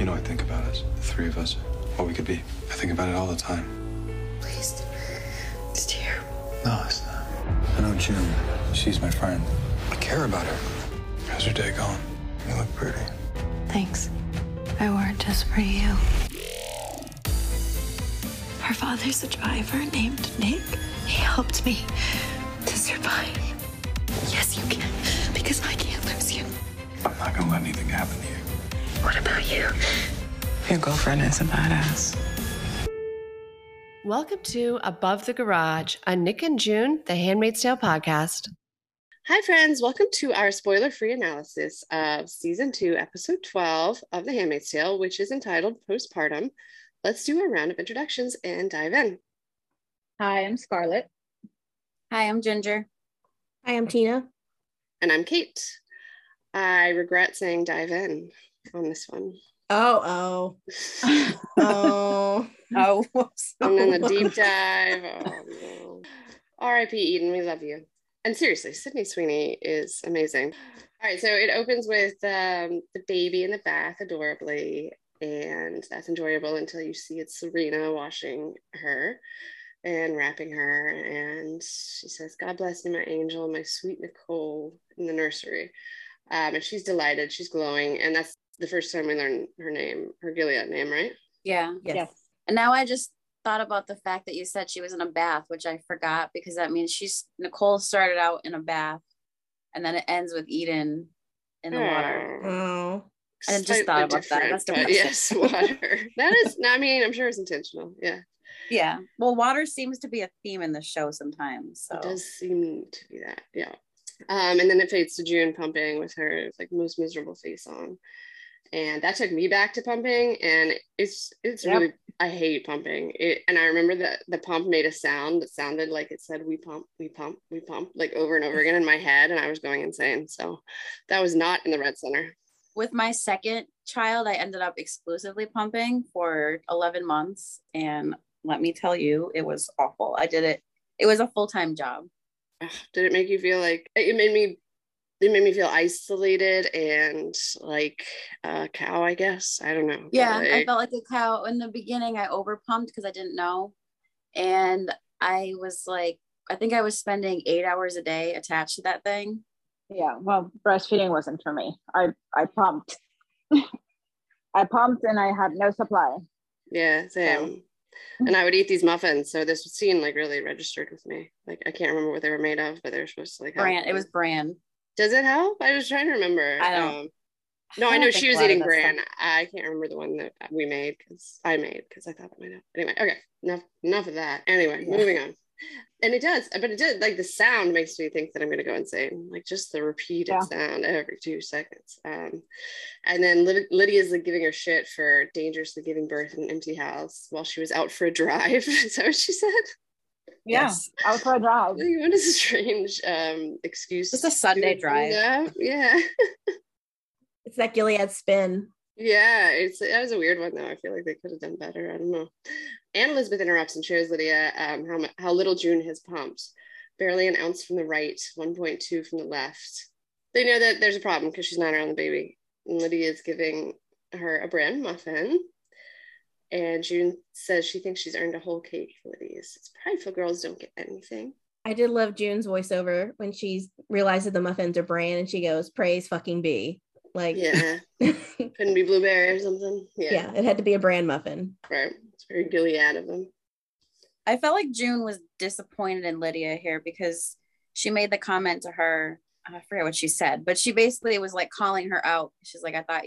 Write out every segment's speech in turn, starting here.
You know, I think about us, the three of us, what we could be. I think about it all the time. Please. It's terrible. No, it's not. I know June. She's my friend. I care about her. How's your day going? You look pretty. Thanks. I wore it just for you. Her father's a driver named Nick. He helped me to survive. Yes, you can, because I can't lose you. I'm not gonna let anything happen to you. What about you? Your girlfriend is a badass. Welcome to Above the Garage, a Nick and June, the Handmaid's Tale podcast. Hi, friends. Welcome to our spoiler free analysis of season two, episode 12 of The Handmaid's Tale, which is entitled Postpartum. Let's do a round of introductions and dive in. Hi, I'm Scarlett. Hi, I'm Ginger. Hi, I'm Tina. And I'm Kate. I regret saying dive in on this one. Oh, oh. oh. Oh, whoops. And then the deep dive. Oh, no. R.I.P. Eden, we love you. And seriously, Sydney Sweeney is amazing. All right, so it opens with um, the baby in the bath adorably, and that's enjoyable until you see it's Serena washing her and wrapping her. And she says, God bless you, my angel, my sweet Nicole in the nursery. Um, and she's delighted, she's glowing. And that's the first time we learned her name, her Gilead name, right? Yeah. Yes. And now I just thought about the fact that you said she was in a bath, which I forgot because that means she's Nicole started out in a bath and then it ends with Eden in the water. Oh. I just thought about that. That's but depressing. yes, water. that is, I mean, I'm sure it's intentional. Yeah. Yeah. Well, water seems to be a theme in the show sometimes. So It does seem to be that, yeah. Um, and then it fades to June pumping with her like most miserable face on, and that took me back to pumping. And it's it's Yep. really I hate pumping. It, and I remember that the pump made a sound that sounded like it said "we pump, we pump, we pump" like over and over again in my head, and I was going insane. So that was not in the red center. with my second child, I ended up exclusively pumping for 11 months. And let me tell you, it was awful. I did it, it was a full time job. Did it make you feel like it made me? It made me feel isolated and like a cow. I guess I don't know. but, Yeah, I felt like a cow in the beginning. I overpumped because I didn't know. And I was like, I think I was spending eight hours a day attached to that thing. Yeah, well, breastfeeding wasn't for me. I I pumped. I pumped and I had no supply. Yeah, same. And I would eat these muffins. So this scene like really registered with me. Like I can't remember what they were made of, but they were supposed to like help. Bran, it was bran. Does it help? I was trying to remember. I don't- Um, no, I I, know she was eating bran. stuff- I can't remember the one that we made because I made because I thought it might have. Anyway, okay, enough enough of that. Anyway, Yeah. moving on. And it does, but it did like the sound makes me think that I'm gonna go insane. Like just the repeated Yeah. sound every two seconds. Um, and then Lyd- Lydia's like giving her shit for dangerously giving birth in an empty house while she was out for a drive. Is that what she said? Yeah, Yes. out for a drive. What a strange um excuse. It's a Sunday drive. Yeah, yeah. It's that Gilead spin. Yeah, it's that was a weird one though. I feel like they could have done better. I don't know. And Elizabeth interrupts and shows Lydia um, how how little June has pumped. Barely an ounce from the right, 1.2 from the left. They know that there's a problem because she's not around the baby. And Lydia is giving her a bran muffin. And June says she thinks she's earned a whole cake for Lydia's. It's prideful girls don't get anything. I did love June's voiceover when she realizes the muffins are bran and she goes, Praise fucking be. Like, Yeah, yeah. couldn't be blueberry or something. Yeah, it had to be a bran muffin. right. It's very Gilead of them. I felt like June was disappointed in Lydia here because she made the comment to her. I forget what she said, but she basically was like calling her out. She's like, I thought,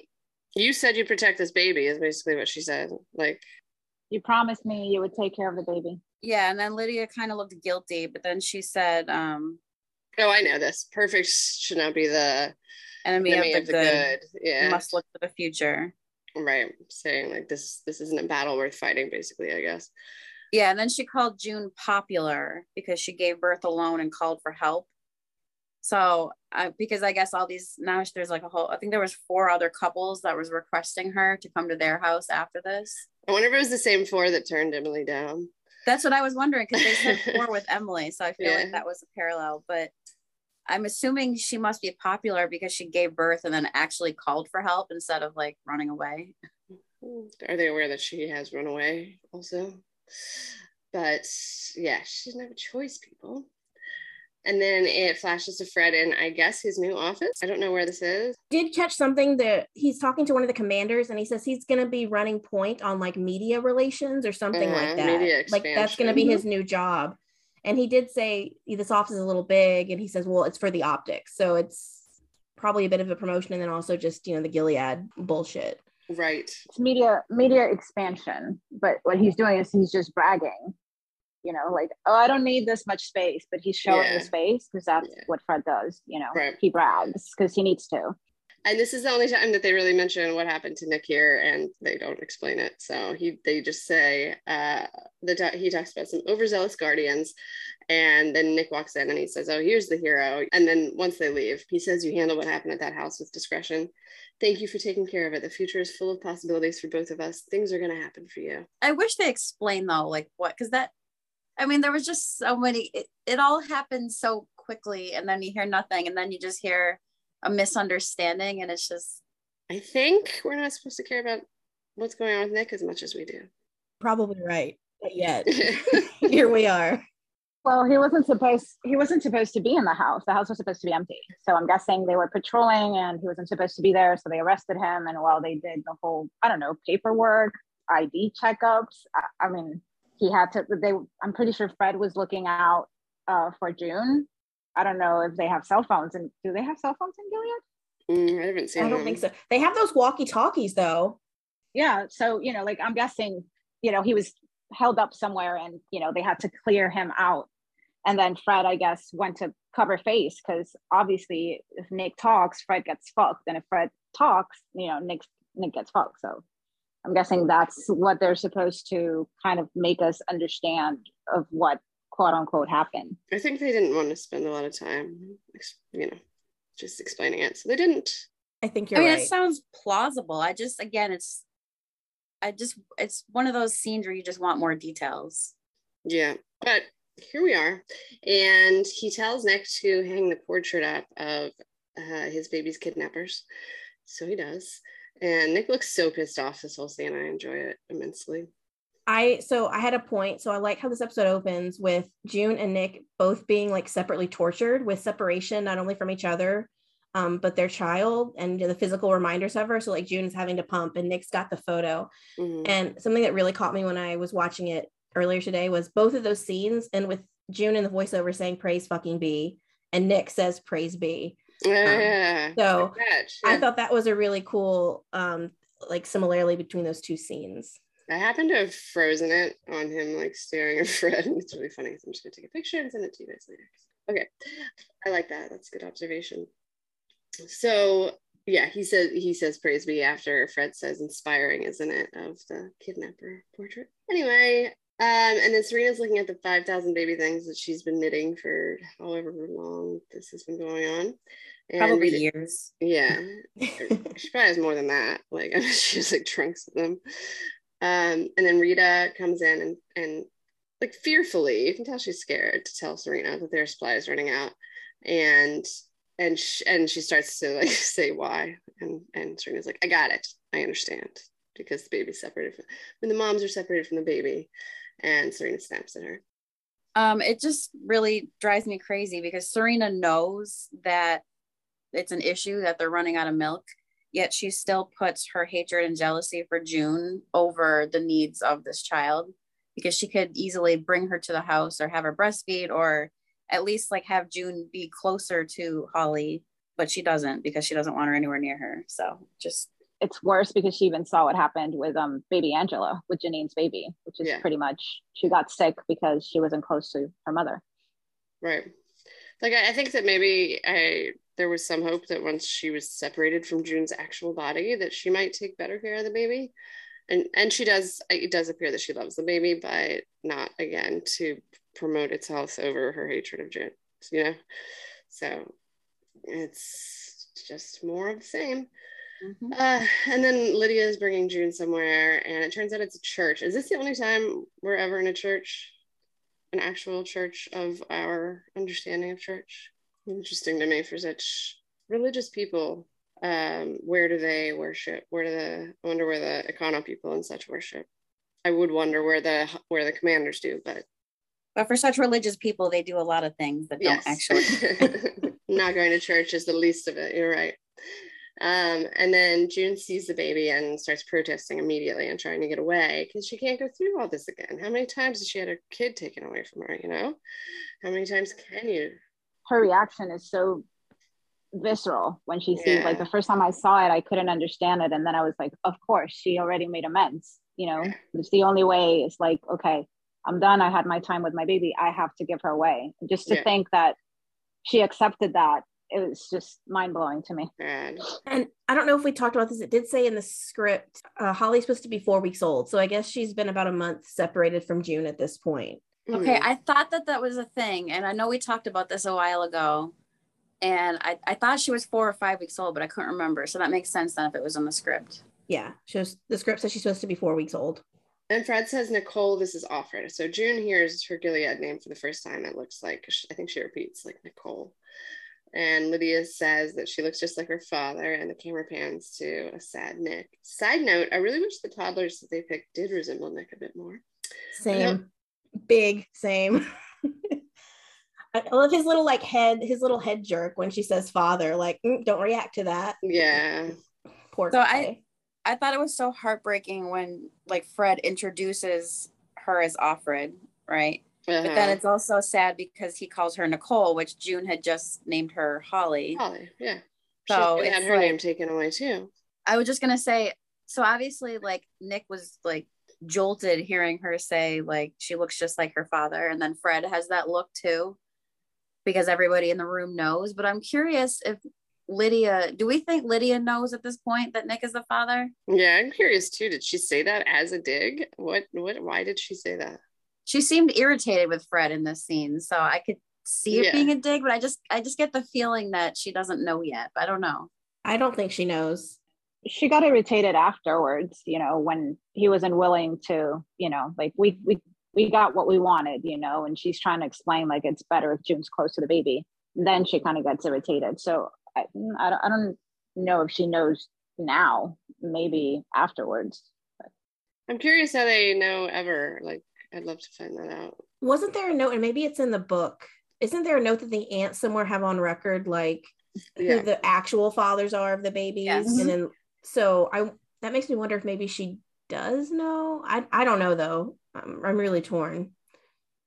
You said you'd protect this baby, is basically what she said. Like, You promised me you would take care of the baby. yeah. And then Lydia kind of looked guilty, but then she said, um, oh, I know this. Perfect should not be the enemy, enemy of the, good, Yeah, must look to the future. right. Saying like this, this isn't a battle worth fighting. Basically, I guess. Yeah. And then she called June popular because she gave birth alone and called for help. So, uh, because I guess all these now there's like a whole, I think there was four other couples that was requesting her to come to their house after this. I wonder if it was the same four that turned Emily down. That's what I was wondering because they said four with Emily, so I feel Yeah. like that was a parallel. But I'm assuming she must be popular because she gave birth and then actually called for help instead of like running away. Are they aware that she has run away also? But yeah, she doesn't have a choice, people. And then it flashes to Fred in, I guess, his new office. I don't know where this is. Did catch something that he's talking to one of the commanders and he says he's going to be running point on like media relations or something Uh-huh, like that. media Like that's going to be his new job. And he did say this office is a little big and he says, well, it's for the optics. So it's probably a bit of a promotion and then also just, you know, the Gilead bullshit. Right. It's media media expansion, but what he's doing is he's just bragging. You know, like, oh, I don't need this much space, but he's showing Yeah. the space because that's Yeah. what Fred does. You know, Right. he brags because he needs to. And this is the only time that they really mention what happened to Nick here, and they don't explain it. So he, they just say uh, the he talks about some overzealous guardians, and then Nick walks in and he says, "Oh, here's the hero." And then once they leave, he says, "You handle what happened at that house with discretion. Thank you for taking care of it. The future is full of possibilities for both of us. Things are going to happen for you." I wish they explained though, like what, because that, I mean, there was just so many. It, it all happened so quickly, and then you hear nothing, and then you just hear a misunderstanding, and it's just I think we're not supposed to care about what's going on with Nick as much as we do. Probably right. But yet, here we are. Well, he wasn't supposed he wasn't supposed to be in the house. The house was supposed to be empty. So I'm guessing they were patrolling and he wasn't supposed to be there. So they arrested him. And while they did the whole, I don't know, paperwork, ID checkups, I, I mean, he had to they I'm pretty sure Fred was looking out uh, for June. I don't know if they have cell phones and do they have cell phones in Gilead? Mm, I haven't seen. I don't them. think so. They have those walkie talkies though. Yeah. So, you know, like I'm guessing, you know, he was held up somewhere and, you know, they had to clear him out. And then Fred, I guess, went to cover face because obviously if Nick talks, Fred gets fucked. And if Fred talks, you know, Nick Nick gets fucked. So I'm guessing that's what they're supposed to kind of make us understand of what quote unquote happened. I think they didn't want to spend a lot of time, you know, just explaining it, so they didn't. I think you're I mean, right. it sounds plausible. I just, again, it's, I just, it's one of those scenes where you just want more details. Yeah, but here we are, and he tells Nick to hang the portrait up of uh, his baby's kidnappers. So he does, and Nick looks so pissed off this whole scene. I enjoy it immensely. I so I had a point. So I like how this episode opens with June and Nick both being like separately tortured with separation, not only from each other, um, but their child and the physical reminders of her. So like June's having to pump and Nick's got the photo. Mhm. And something that really caught me when I was watching it earlier today was both of those scenes and with June in the voiceover saying praise fucking be and Nick says praise be. Yeah. So Catch, I thought that was a really cool um like similarity between those two scenes. I happen to have frozen it on him, like staring at Fred, and it's really funny. So I'm just gonna take a picture and send it to you guys later. Okay, I like that. That's a good observation. So yeah, he says he says praise be after Fred says inspiring, isn't it, of the kidnapper portrait. Anyway, um, and then Serena's looking at the five thousand baby things that she's been knitting for however long this has been going on. And Probably years. Yeah, she probably has more than that. Like I mean, she has like trunks of them. Um, and then Rita comes in and and like fearfully, you can tell she's scared to tell Serena that their supply is running out, and and sh- and she starts to like say why, and and Serena's like, I got it, I understand, because the baby's separated from when the moms are separated from the baby, and Serena snaps at her. Um, it just really drives me crazy because Serena knows that it's an issue that they're running out of milk, yet she still puts her hatred and jealousy for June over the needs of this child because she could easily bring her to the house or have her breastfeed or at least like have June be closer to Holly, but she doesn't because she doesn't want her anywhere near her. So just It's worse because she even saw what happened with um baby Angela with Janine's baby, which is Yeah. pretty much she got sick because she wasn't close to her mother. Right. Like I, I think that maybe I there was some hope that once she was separated from June's actual body, that she might take better care of the baby. And and she does it does appear that she loves the baby, but not again to promote its health over her hatred of June. You know? So it's just more of the same. Mhm. Uh, and then Lydia is bringing June somewhere, and it turns out it's a church. Is this the only time we're ever in a church? An actual church of our understanding of church? Interesting to me for such religious people. Um, where do they worship? Where do the I wonder where the Econo people and such worship? I would wonder where the where the commanders do, but But for such religious people, they do a lot of things that don't actually. not going to church is the least of it. You're right. Um, and then June sees the baby and starts protesting immediately and trying to get away because she can't go through all this again. How many times has she had her kid taken away from her? You know, how many times can you? her reaction is so visceral when she sees Yeah. like the first time I saw it, I couldn't understand it. And then I was like, of course, she already made amends. You know, Yeah. it's the only way. It's like, okay, I'm done. I had my time with my baby. I have to give her away. And just to Yeah. think that she accepted that, it was just mind blowing to me. Bad. And I don't know if we talked about this. It did say in the script, uh, Holly's supposed to be four weeks old. So I guess she's been about a month separated from June at this point. Okay, Mhm. I thought that that was a thing, and I know we talked about this a while ago, and I, I thought she was four or five weeks old, but I couldn't remember. So that makes sense then if it was in the script. Yeah, she was, the script says she's supposed to be four weeks old. And Fred says Nicole, this is Offred. So June hears her Gilead name for the first time. It looks like I think she repeats like Nicole. And Lydia says that she looks just like her father, and the camera pans to a sad Nick. Side note: I really wish the toddlers that they picked did resemble Nick a bit more. Same, big, same. I love his little like head, his little head jerk when she says father. Like, "Mm, don't react to that. Yeah, Poor So guy. I- I thought it was so heartbreaking when like Fred introduces her as Offred, right? But then Uh-huh. it's also sad because he calls her Nicole, which June had just named her Holly. Holly. Yeah, So she had it's her like- name taken away too. I was just gonna say, so obviously, like Nick was like jolted hearing her say like she looks just like her father, and then Fred has that look too, because everybody in the room knows. But I'm curious if Lydia, do we think Lydia knows at this point that Nick is the father? Yeah, I'm curious too. Did she say that as a dig? What? What? Why did she say that? She seemed irritated with Fred in this scene, so I could see it Yeah. being a dig, but I just I just get the feeling that she doesn't know yet. I don't know. I don't think she knows. She got irritated afterwards, you know, when he was unwilling to, you know, like we we we got what we wanted, you know, and she's trying to explain like it's better if June's close to the baby. Then she kind of gets irritated. So I, I don't I don't know if she knows now, maybe afterwards. I'm curious how they know ever. Like, I'd love to find that out. Wasn't there a note, and maybe it's in the book? Isn't there a note that the aunts somewhere have on record, like Yeah. who the actual fathers are of the babies? Yes. And mm-hmm. then, so I that makes me wonder if maybe she does know. I I don't know though. I'm, I'm really torn.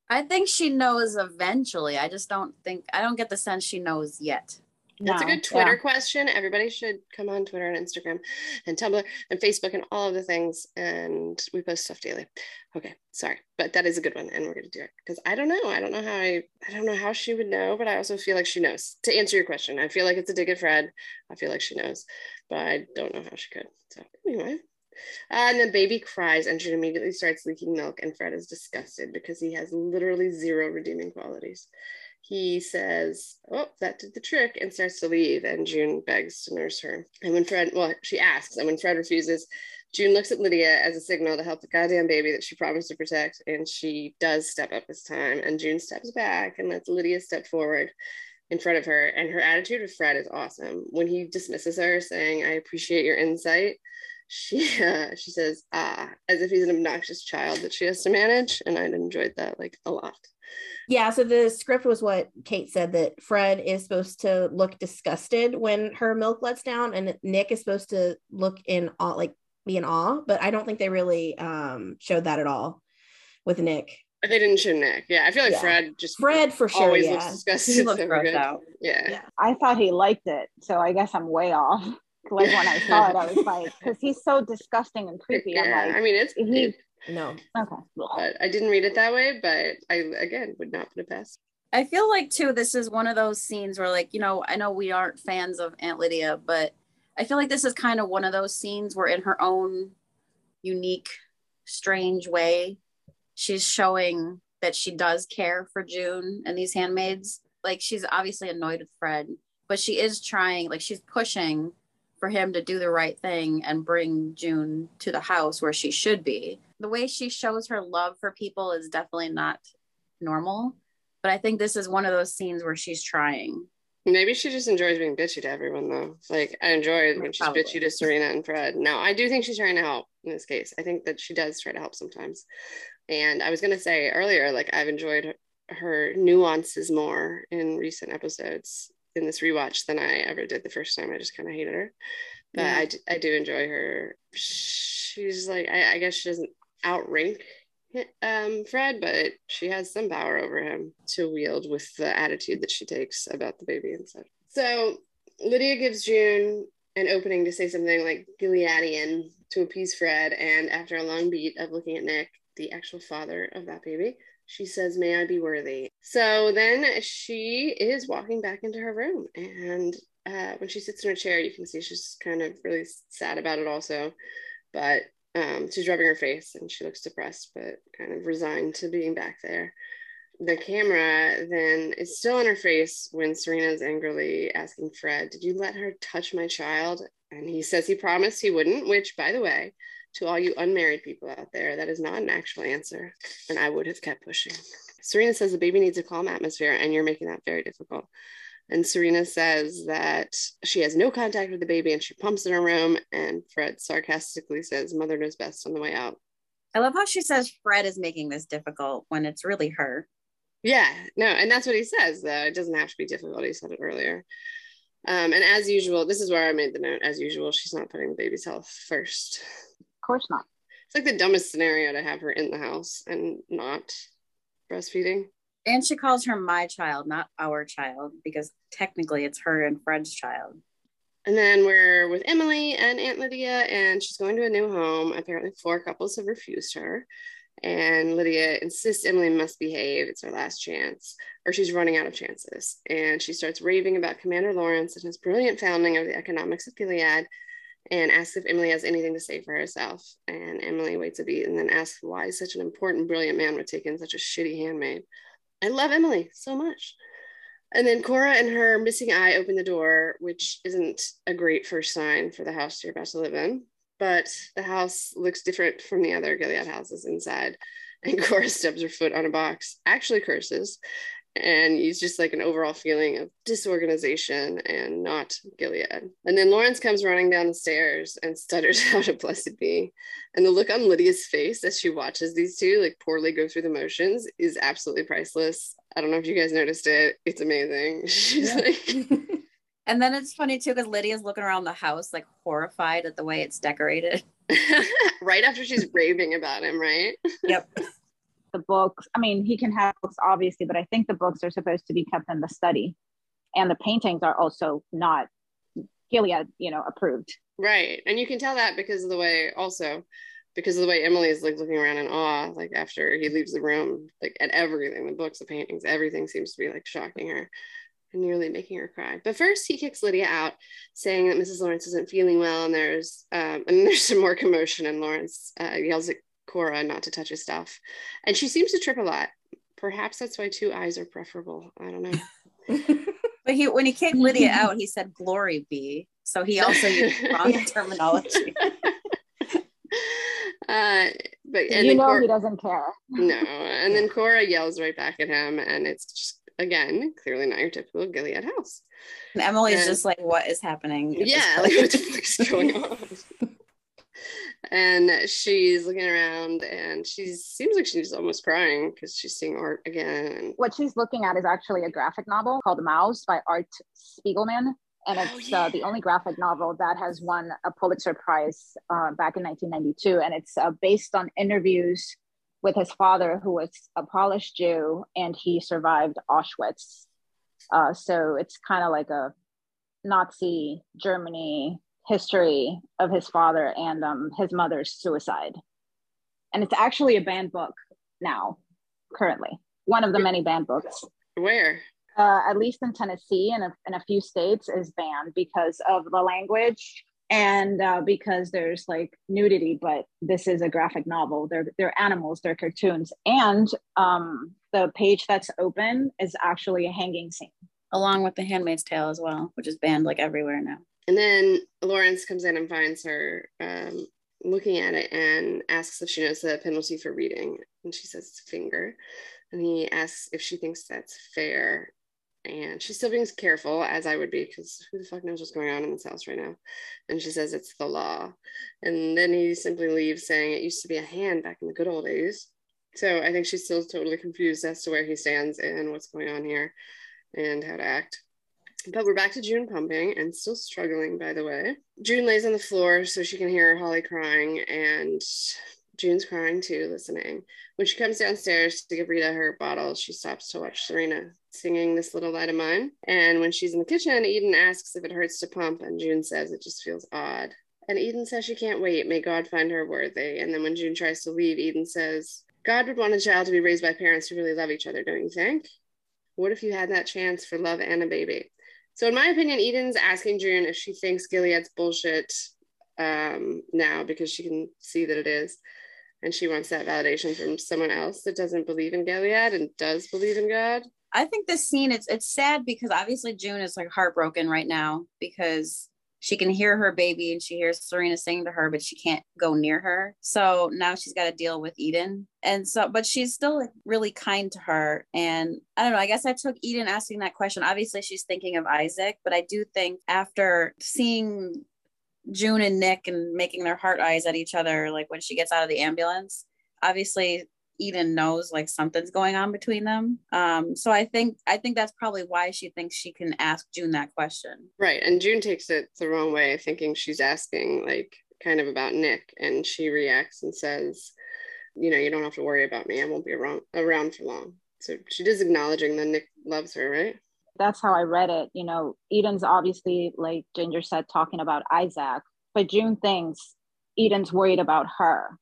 I think she knows eventually. I just don't think I don't get the sense she knows yet. That's a good Twitter yeah. question. Everybody should come on Twitter and Instagram and Tumblr and Facebook and all of the things. And we post stuff daily. Okay, sorry, but that is a good one, and we're gonna do it because I don't know. I don't know how I. I don't know how she would know, but I also feel like she knows. To answer your question, I feel like it's a dig at Fred. I feel like she knows, but I don't know how she could. So anyway. Uh, and the baby cries and she immediately starts leaking milk, and Fred is disgusted because he has literally zero redeeming qualities. He says, Oh, that did the trick, and starts to leave. And June begs to nurse her. And when Fred, well, she asks, and when Fred refuses, June looks at Lydia as a signal to help the goddamn baby that she promised to protect. And she does step up this time. And June steps back and lets Lydia step forward in front of her. And her attitude with Fred is awesome. When he dismisses her, saying, I appreciate your insight, she uh, she says, ah, as if he's an obnoxious child that she has to manage. And I enjoyed that like a lot. Yeah, so the script was what Kate said that Fred is supposed to look disgusted when her milk lets down, and Nick is supposed to look in awe, like be in awe. But I don't think they really um, showed that at all with Nick. They didn't show Nick. Yeah, I feel like Yeah. Fred just Fred for sure, always yeah. looks disgusted. He looks so grossed good. out. Yeah. Yeah. I thought he liked it, so I guess I'm way off. Like when I saw it, I was like, because he's so disgusting and creepy. I'm Yeah, like, I mean it's he- it- No, okay. but I didn't read it that way. But I again would not put it past. I feel like too this is one of those scenes where like, you know, I know we aren't fans of Aunt Lydia, but I feel like this is kind of one of those scenes where in her own unique strange way she's showing that she does care for June and these handmaids. Like she's obviously annoyed with Fred, but she is trying like she's pushing for him to do the right thing and bring June to the house where she should be. The way she shows her love for people is definitely not normal but I think this is one of those scenes where she's trying. Maybe she just enjoys being bitchy to everyone, though. Like I enjoyed when she's bitchy to Serena and Fred. Now I do think she's trying to help in this case. I think that she does try to help sometimes. And I was gonna say earlier, like I've enjoyed her, nuances more in recent episodes in this rewatch than I ever did the first time. I just kind of hated her, but Yeah. I, d- I do enjoy her. She's like I, I guess she doesn't outrank um Fred, but she has some power over him to wield with the attitude that she takes about the baby and stuff. So Lydia gives June an opening to say something like Gileadian to appease Fred, and after a long beat of looking at Nick, the actual father of that baby, she says, May I be worthy. So then she is walking back into her room, and uh, when she sits in her chair, you can see she's kind of really sad about it, also. But um, she's rubbing her face and she looks depressed, but kind of resigned to being back there. The camera then is still on her face when Serena's angrily asking Fred, Did you let her touch my child? And he says he promised he wouldn't, which, by the way, to all you unmarried people out there, that is not an actual answer. And I would have kept pushing. Serena says the baby needs a calm atmosphere, and you're making that very difficult. And Serena says that she has no contact with the baby and she pumps in her room. And Fred sarcastically says, Mother knows best on the way out. I love how she says Fred is making this difficult when it's really her. Yeah, no, and that's what he says, though. It doesn't have to be difficult. He said it earlier. Um, and as usual, this is where I made the note. As usual, she's not putting the baby's health first. Of course not. It's like the dumbest scenario to have her in the house and not breastfeeding. And she calls her my child, not our child, because technically it's her and Fred's child. And then we're with Emily and Aunt Lydia, and she's going to a new home. Apparently, four couples have refused her. And Lydia insists Emily must behave. It's her last chance, or she's running out of chances. And she starts raving about Commander Lawrence and his brilliant founding of the economics of Gilead and asks if Emily has anything to say for herself. And Emily waits a beat and then asks why such an important, brilliant man would take in such a shitty handmaid. I love Emily so much. And then Cora and her missing eye open the door, which isn't a great first sign for the house you're about to live in. But the house looks different from the other Gilead houses inside. And Cora stubs her foot on a box, actually curses, and it's just like an overall feeling of disorganization and not Gilead. And then Lawrence comes running down the stairs and stutters out a blessed be. And the look on Lydia's face as she watches these two like poorly go through the motions is absolutely priceless. I don't know if you guys noticed it. It's amazing. She's like, And then it's funny too because Lydia's looking around the house like horrified at the way it's decorated. right after she's raving about him, right? Yep. The books, I mean, he can have books, obviously, but I think the books are supposed to be kept in the study. And the paintings are also not Gilead, you know, approved. Right. And you can tell that because of the way also because of the way Emily is like looking around in awe, like after he leaves the room, like at everything, the books, the paintings, everything seems to be like shocking her and nearly making her cry. But first he kicks Lydia out, saying that Mrs. Lawrence isn't feeling well, and there's um and there's some more commotion, and Lawrence uh, yells at Cora not to touch his stuff. And she seems to trip a lot. Perhaps that's why two eyes are preferable. I don't know. But he when he kicked Lydia out, he said glory be. So he also used wrong terminology. uh, but and you know Cor- he doesn't care. no, and then Cora yells right back at him, and it's just again clearly not your typical Gilead house. And Emily's And- just like, what is happening? Yeah, like what the fuck is going on? And she's looking around, and she seems like she's almost crying because she's seeing art again. What she's looking at is actually a graphic novel called Maus by Art Spiegelman. And Oh, it's yeah. uh, the only graphic novel that has won a Pulitzer Prize uh, back in 1992. And it's uh, based on interviews with his father, who was a Polish Jew, and he survived Auschwitz. Uh, so it's kind of like a Nazi Germany history of his father and um, his mother's suicide. And it's actually a banned book now, currently. One of the many banned books, where? uh, at least in Tennessee and in a few states, is banned because of the language and uh, because there's like nudity. But this is a graphic novel. They're they're animals. They're cartoons, and um, the page that's open is actually a hanging scene. Along with the Handmaid's Tale as well, which is banned like everywhere now. And then Lawrence comes in and finds her um, looking at it and asks if she knows the penalty for reading. And she says it's finger. And he asks if she thinks that's fair. and she's still being as careful, as I would be, because who the fuck knows what's going on in this house right now? And she says it's the law. And then he simply leaves saying it used to be a hand back in the good old days. So I think she's still totally confused as to where he stands and what's going on here and how to act. But we're back to June pumping and still struggling, by the way. June lays on the floor so she can hear Holly crying, and June's crying too, listening. When she comes downstairs to give Rita her bottle, she stops to watch Serena singing This Little Light of Mine. And when she's in the kitchen, Eden asks if it hurts to pump, and June says it just feels odd. And Eden says she can't wait. May God find her worthy. And then when June tries to leave, Eden says, God would want a child to be raised by parents who really love each other, don't you think? What if you had that chance for love and a baby? So, in my opinion, Eden's asking June if she thinks Gilead's bullshit um, now because she can see that it is and she wants that validation from someone else that doesn't believe in Gilead and does believe in God. I think this scene it's it's sad because obviously June is like heartbroken right now because she can hear her baby and she hears Serena sing to her, but she can't go near her. So now she's got to deal with Eden. And so, but she's still really kind to her. And I don't know, I guess I took Eden asking that question. Obviously, she's thinking of Isaac, but I do think after seeing June and Nick and making their heart eyes at each other, like when she gets out of the ambulance. Obviously, Eden knows like something's going on between them. Um, so I think I think that's probably why she thinks she can ask June that question. Right, and June takes it the wrong way, thinking she's asking like kind of about Nick, and she reacts and says, "You know, you don't have to worry about me. I won't be around around for long." So she is acknowledging that Nick loves her, right? that's how I read it. You know, Eden's obviously, like Ginger said, talking about Isaac, but June thinks Eden's worried about her.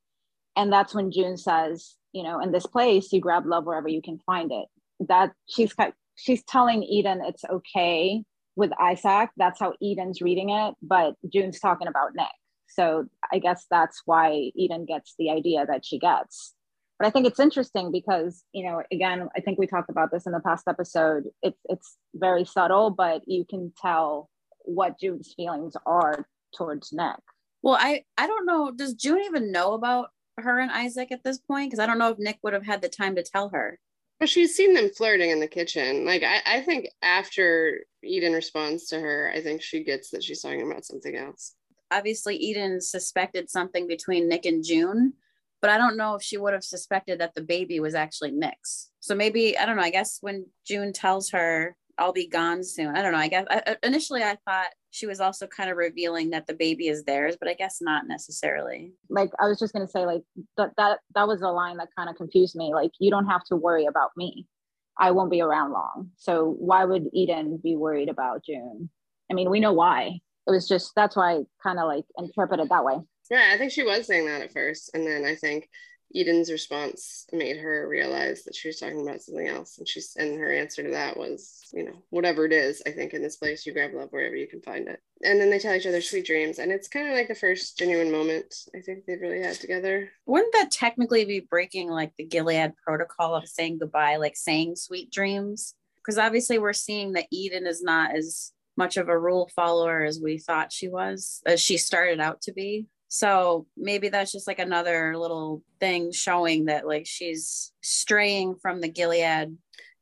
And that's when June says, you know, in this place, you grab love wherever you can find it. That she's she's telling Eden it's okay with Isaac. That's how Eden's reading it, but June's talking about Nick. So I guess that's why Eden gets the idea that she gets but I think it's interesting because you know again I think we talked about this in the past episode it's it's very subtle but you can tell what June's feelings are towards Nick. Well, I I don't know does June even know about her and Isaac at this point because I don't know if Nick would have had the time to tell her. But she's seen them flirting in the kitchen. Like I, I think after Eden responds to her, I think she gets that she's talking about something else. Obviously, Eden suspected something between Nick and June, but I don't know if she would have suspected that the baby was actually Nick's. So maybe I don't know. I guess when June tells her I'll be gone soon, I don't know. I guess I, initially I thought she was also kind of revealing that the baby is theirs, but I guess not necessarily. Like I was just gonna say, like that that that was a line that kind of confused me. Like you don't have to worry about me. I won't be around long. So why would Eden be worried about June? I mean, we know why. It was just that's why I kind of like interpreted that way. Yeah, I think she was saying that at first. And then I think Eden's response made her realize that she was talking about something else. And she's and her answer to that was, you know, whatever it is, I think in this place you grab love wherever you can find it. And then they tell each other sweet dreams. And it's kind of like the first genuine moment I think they've really had together. Wouldn't that technically be breaking like the Gilead protocol of saying goodbye, like saying sweet dreams? Because obviously we're seeing that Eden is not as much of a rule follower as we thought she was, as she started out to be. So maybe that's just like another little thing showing that like she's straying from the Gilead.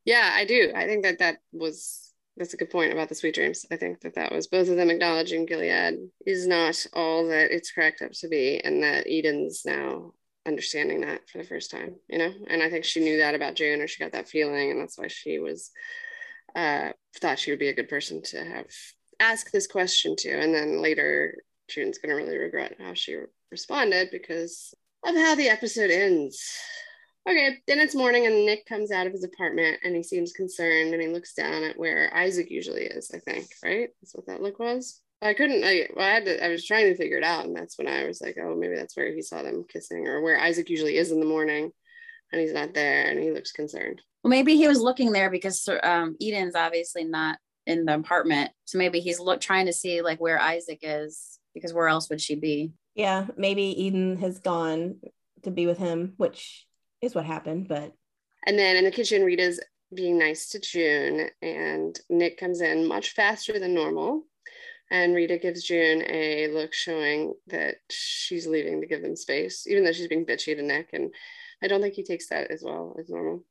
Yeah, I do. I think that that was that's a good point about the sweet dreams. I think that that was both of them acknowledging Gilead is not all that it's cracked up to be, and that Eden's now understanding that for the first time, you know. And I think she knew that about June, or she got that feeling, and that's why she was uh, thought she would be a good person to have ask this question to. And then later, June's going to really regret how she responded because of how the episode ends. Okay, then it's morning and Nick comes out of his apartment and he seems concerned and he looks down at where Isaac usually is, I think, right? That's what that look was. I couldn't, I, well, I had to, I was trying to figure it out. And that's when I was like, oh, maybe that's where he saw them kissing or where Isaac usually is in the morning and he's not there and he looks concerned. Well, maybe he was looking there because um, Eden's obviously not in the apartment. So maybe he's look trying to see like where Isaac is because where else would she be? Yeah, maybe Eden has gone to be with him, which is what happened, but and then in the kitchen, Rita's being nice to June, and Nick comes in much faster than normal. And Rita gives June a look showing that she's leaving to give them space, even though she's being bitchy to Nick. And I don't think he takes that as well as normal.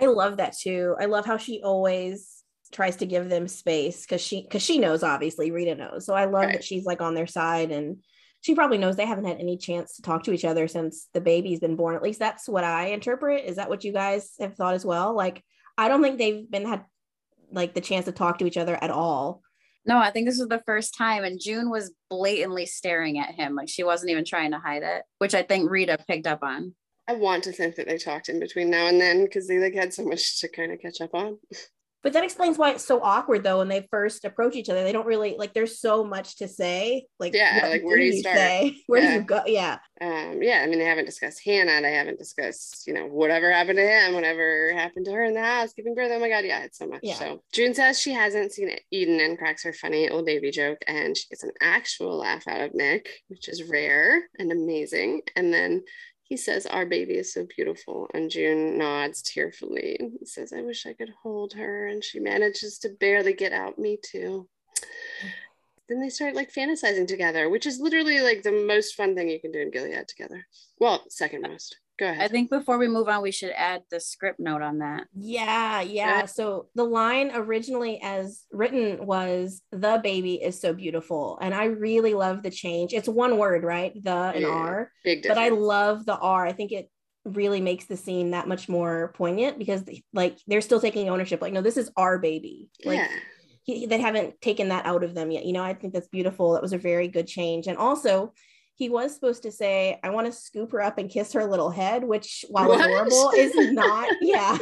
I love that too. I love how she always tries to give them space because she because she knows obviously Rita knows. So I love Right. that she's like on their side and she probably knows they haven't had any chance to talk to each other since the baby's been born. At least that's what I interpret. Is that what you guys have thought as well? Like I don't think they've been had like the chance to talk to each other at all. No, I think this was the first time, and June was blatantly staring at him, like she wasn't even trying to hide it, which I think Rita picked up on. I want to think that they talked in between now and then because they like had so much to kind of catch up on. But that explains why it's so awkward though when they first approach each other. They don't really like there's so much to say. Like Yeah, like, where do you start? say? Where Yeah. do you go? Yeah. Um, yeah, I mean, they haven't discussed Hannah. They haven't discussed, you know, whatever happened to him, whatever happened to her in the house, giving birth. Oh my God, yeah, it's so much. Yeah. So June says she hasn't seen Eden and cracks her funny old baby joke, and she gets an actual laugh out of Nick, which is rare and amazing. And then he says, Our baby is so beautiful. And June nods tearfully. He says, I wish I could hold her. And she manages to barely get out, Me too. Then they start like fantasizing together, which is literally like the most fun thing you can do in Gilead together. Well, second most. Go ahead. I think before we move on, we should add the script note on that. Yeah, yeah. So the line originally as written was the baby is so beautiful. And I really love the change. It's one word, right? The and Yeah, R. Big But I love the R. I think it really makes the scene that much more poignant because like they're still taking ownership. Like, no, this is our baby. Like yeah. he, they haven't taken that out of them yet. You know, I think that's beautiful. That was a very good change. And also, he was supposed to say, I want to scoop her up and kiss her little head, which, while What? adorable, is not, yeah.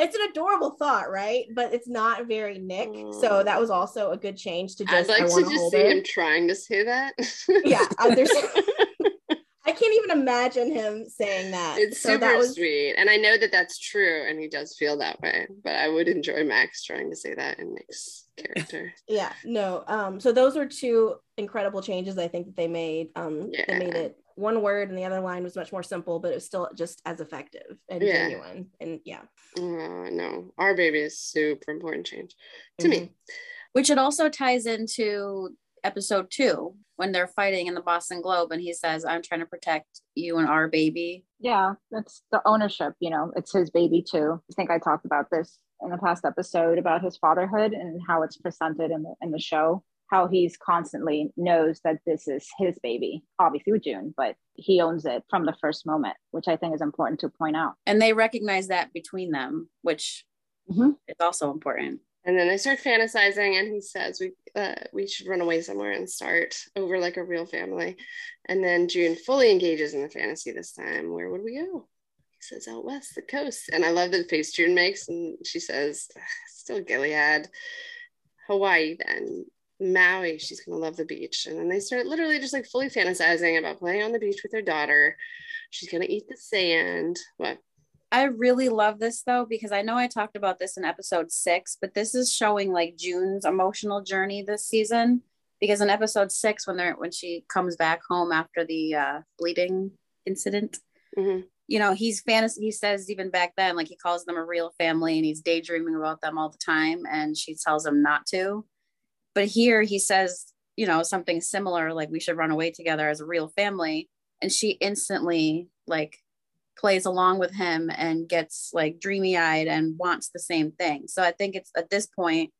It's an adorable thought, right? But it's not very Nick. So that was also a good change to I'd just, I like to just see her. him trying to say that. Yeah, uh, there's, can't even imagine him saying that. it's so super that was, sweet. And I know that that's true. And he does feel that way. But I would enjoy Max trying to say that in Nick's character. yeah no um so those are two incredible changes i think that they made um they made it one word and the other line was much more simple but it was still just as effective and Yeah. genuine and yeah Uh, no, our baby is super important change to Mhm. me. Which it also ties into episode two when they're fighting in the Boston Globe, and he says, "I'm trying to protect you and our baby." yeah that's the ownership you know it's his baby too i think i talked about this in the past episode about his fatherhood and how it's presented in the in the show how he's constantly knows that this is his baby obviously with june but he owns it from the first moment which i think is important to point out And they recognize that between them, which Mhm. is also important. And then they start fantasizing, and he says we uh, we should run away somewhere and start over like a real family. And then June fully engages in the fantasy this time. Where would we go? He says out west, the coast. And I love the face June makes, and she says, still Gilead, Hawaii, then Maui. She's gonna love the beach. And then they start literally just like fully fantasizing about playing on the beach with their daughter. She's gonna eat the sand. What? I really love this though because I know I talked about this in episode six, but this is showing like June's emotional journey this season. Because in episode six, when they're when she comes back home after the uh, bleeding incident, Mhm. you know, he's fantasy. He says even back then, like he calls them a real family, and he's daydreaming about them all the time, and she tells him not to. But here he says, you know, something similar, like we should run away together as a real family, and she instantly like plays along with him and gets like dreamy eyed and wants the same thing. So I think it's at this point,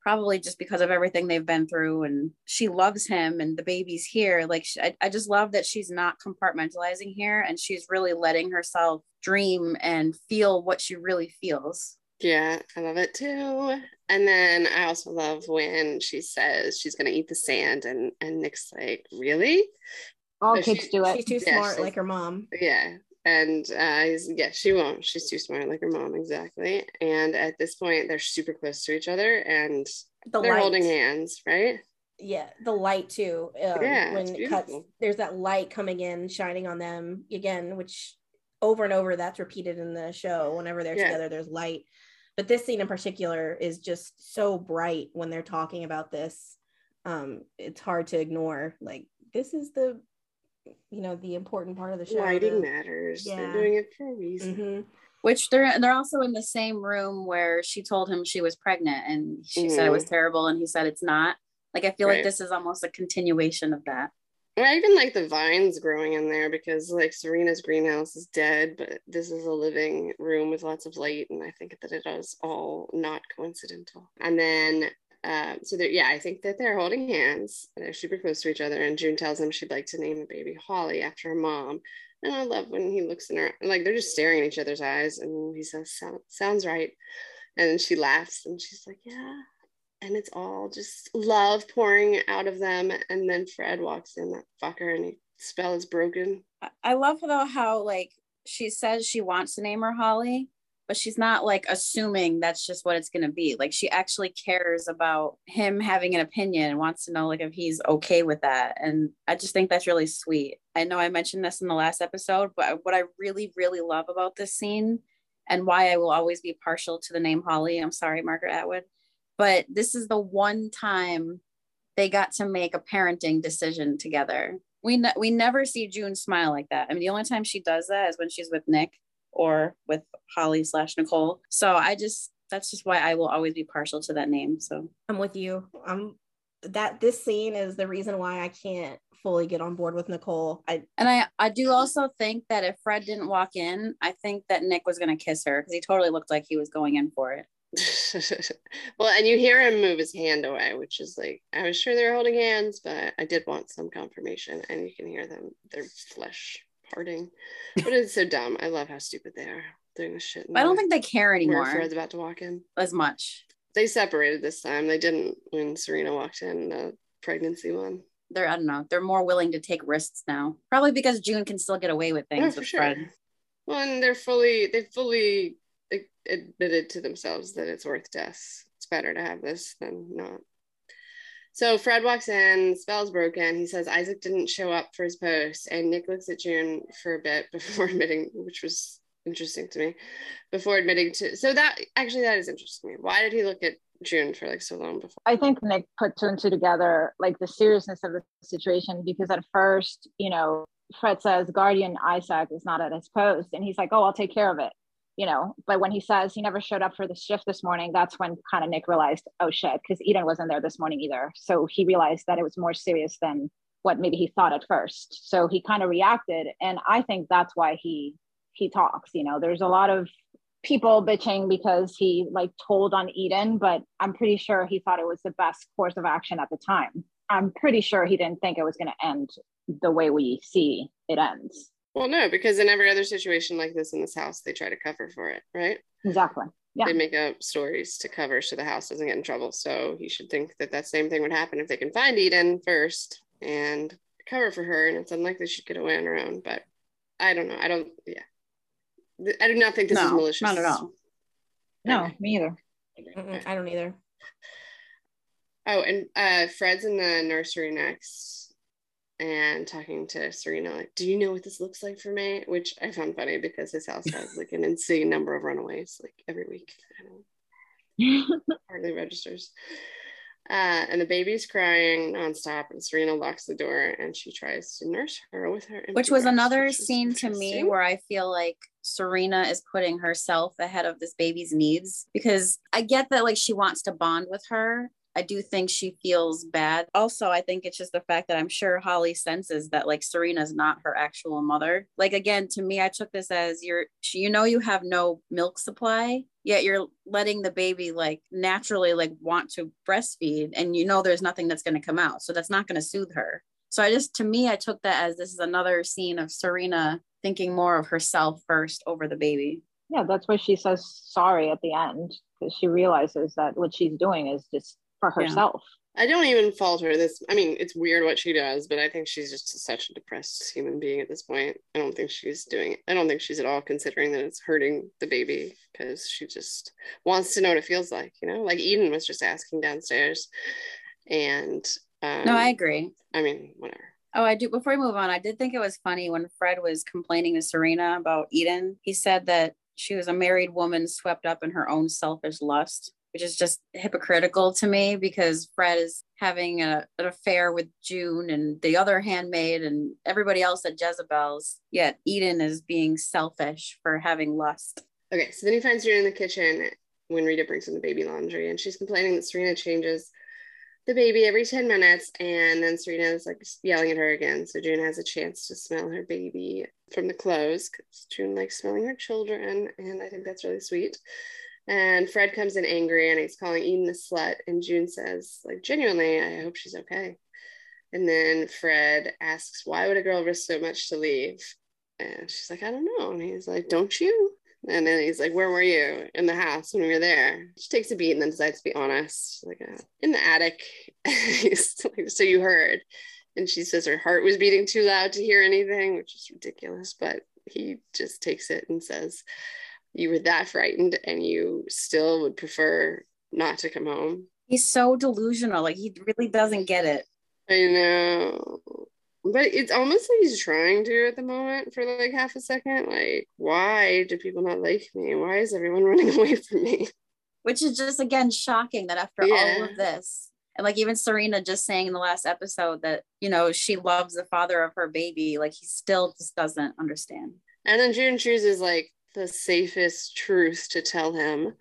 probably just because of everything they've been through and she loves him and the baby's here. Like, she, I, I just love that she's not compartmentalizing here and she's really letting herself dream and feel what she really feels. Yeah, I love it too. And then I also love when she says she's gonna eat the sand, and and Nick's like, "Really?" all So kids she- do it she's too Yeah, smart she's- like her mom Yeah, and uh, yeah, she won't. She's too smart, like her mom, exactly. And at this point, they're super close to each other, and the they're light. holding hands, right? yeah the light too um, Yeah, when it cuts there's that light coming in shining on them again which over and over that's repeated in the show whenever they're Yeah. together there's light but this scene in particular is just so bright when they're talking about this um it's hard to ignore like this is the you know the important part of the show Lighting the- matters. They're doing it for a reason. Mhm. Which they're they're also in the same room where she told him she was pregnant and she said it was terrible and he said it's not. Like I feel Right. like this is almost a continuation of that. Well, I even like the vines growing in there because like Serena's greenhouse is dead, but this is a living room with lots of light, and I think that it is all not coincidental. And then, uh, so yeah, I think that they're holding hands. They're super close to each other, and June tells him she'd like to name the baby Holly after her mom. And I love when he looks in her like they're just staring in each other's eyes, and he says, "Sounds right," and she laughs, and she's like, "Yeah." and it's all just love pouring out of them. And then Fred walks in, that fucker, and his spell is broken. I love though how like she says she wants to name her Holly, but she's not like assuming that's just what it's gonna be. Like she actually cares about him having an opinion and wants to know like if he's okay with that. And I just think that's really sweet. I know I mentioned this in the last episode, but what I really, really love about this scene and why I will always be partial to the name Holly. I'm sorry, Margaret Atwood but this is the one time they got to make a parenting decision together. We ne- we never see June smile like that. I mean, the only time she does that is when she's with Nick or with Holly slash Nicole. So I just that's just why I will always be partial to that name. So I'm with you. I'm that this scene is the reason why I can't fully get on board with Nicole. I and I I do also think that if Fred didn't walk in, I think that Nick was gonna kiss her because he totally looked like he was going in for it. well, and you hear him move his hand away, which is like I was sure they were holding hands, but I did want some confirmation, and you can hear them their flesh parting. But it's so dumb. I love how stupid they are doing this shit. I don't think they care anymore. Fred's about to walk in as much. They separated this time. They didn't when Serena walked in the pregnancy one. They're I don't know. They're more willing to take risks now. Probably because June can still get away with oh, things with sure. Fred. Well, and they're fully they fully admitted to themselves that it's worth death. It's better to have this than not. So Fred walks in, spell's broken. He says Isaac didn't show up for his post, and Nick looks at June for a bit before admitting, which was interesting to me, before admitting to. So that actually that is interesting to me. Why did he look at June for like so long before? I think Nick put two and two together, like the seriousness of the situation, because at first, you know, Fred says guardian Isaac is not at his post, and he's like, "Oh, I'll take care of it." You know, but when he says he never showed up for the shift this morning, that's when kind of Nick realized, oh shit, because Eden wasn't there this morning either. So he realized that it was more serious than what maybe he thought at first. So he kind of reacted. And I think that's why he he talks. You know, there's a lot of people bitching because he like told on Eden, but I'm pretty sure he thought it was the best course of action at the time. I'm pretty sure he didn't think it was going to end the way we see it ends. Well, no, because in every other situation like this in this house, they try to cover for it, right? Exactly. Yeah. They make up stories to cover so the house doesn't get in trouble. So you should think that that same thing would happen if they can find Eden first and cover for her. And it's unlikely she'd get away on her own. But I don't know. I don't, yeah. I do not think this no, is malicious. Not at all. No, me either. I don't either. Oh, and uh, Fred's in the nursery next and talking to Serena, like, do you know what this looks like for me? Which I found funny because his house has like an insane number of runaways, like every week. hardly registers. Uh, and the baby's crying nonstop, and Serena locks the door and she tries to nurse her with her. Which was another scene to me where I feel like Serena is putting herself ahead of this baby's needs because I get that like she wants to bond with her, I do think she feels bad. Also, I think it's just the fact that I'm sure Holly senses that like Serena's not her actual mother. Like again, to me, I took this as you're you know you have no milk supply, yet you're letting the baby like naturally like want to breastfeed and you know there's nothing that's going to come out. So that's not going to soothe her. So I just to me I took that as this is another scene of Serena thinking more of herself first over the baby. Yeah, that's why she says sorry at the end because she realizes that what she's doing is just for herself. Yeah. I don't even fault her. This, I mean, it's weird what she does, but I think she's just such a depressed human being at this point. I don't think she's doing it. I don't think she's at all considering that it's hurting the baby because she just wants to know what it feels like, you know? Like Eden was just asking downstairs. And um, no, I agree. I mean, whatever. Oh, I do. Before we move on, I did think it was funny when Fred was complaining to Serena about Eden. He said that she was a married woman swept up in her own selfish lust which is just hypocritical to me because Fred is having a, an affair with June and the other handmaid and everybody else at Jezebel's, yet Eden is being selfish for having lust. Okay, so then he finds June in the kitchen when Rita brings in the baby laundry and she's complaining that Serena changes the baby every 10 minutes and then Serena is like yelling at her again. So June has a chance to smell her baby from the clothes because June likes smelling her children. And I think that's really sweet. And Fred comes in angry and he's calling Eden the slut. And June says, like, genuinely, I hope she's okay. And then Fred asks, why would a girl risk so much to leave? And she's like, I don't know. And he's like, don't you? And then he's like, Where were you in the house when we were there? She takes a beat and then decides to be honest. Like, uh, in the attic. like, so you heard. And she says her heart was beating too loud to hear anything, which is ridiculous. But he just takes it and says, You were that frightened and you still would prefer not to come home. He's so delusional. Like, he really doesn't get it. I know but it's almost like he's trying to at the moment for like half a second. Like, why do people not like me? Why is everyone running away from me? Which is just again shocking that after yeah. all of this, and like even Serena just saying in the last episode that you know she loves the father of her baby, like he still just doesn't understand. And then June chooses like the safest truth to tell him,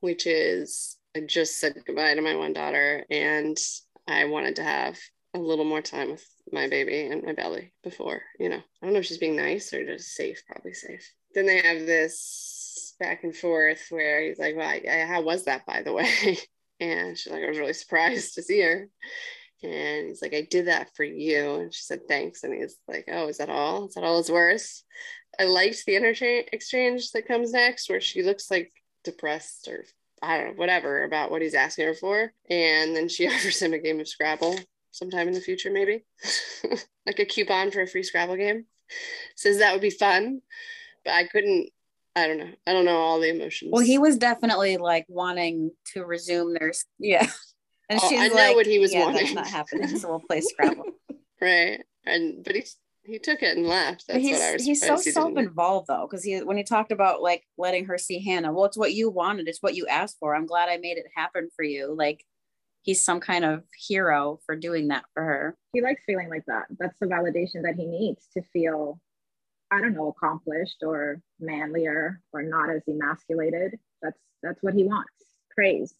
which is I just said goodbye to my one daughter and I wanted to have a little more time with my baby and my belly before, you know. I don't know if she's being nice or just safe, probably safe. Then they have this back and forth where he's like, Well, I, how was that, by the way? And she's like, I was really surprised to see her. And he's like, I did that for you. And she said, Thanks. And he's like, Oh, is that all? Is that all it's worth? I liked the interchange exchange that comes next where she looks like depressed or I don't know, whatever about what he's asking her for. And then she offers him a game of Scrabble sometime in the future, maybe like a coupon for a free Scrabble game. Says that would be fun, but I couldn't. I don't know. I don't know all the emotions. Well, he was definitely like wanting to resume their yeah. And oh, she's I know like, what he was yeah, wanting. That's not happening. So we'll play Scrabble. right, and but he he took it and left. That's he's, what I. He's so self-involved though, because he when he talked about like letting her see Hannah. Well, it's what you wanted. It's what you asked for. I'm glad I made it happen for you. Like he's some kind of hero for doing that for her. He likes feeling like that. That's the validation that he needs to feel, I don't know, accomplished or manlier or not as emasculated. That's that's what he wants. Praise.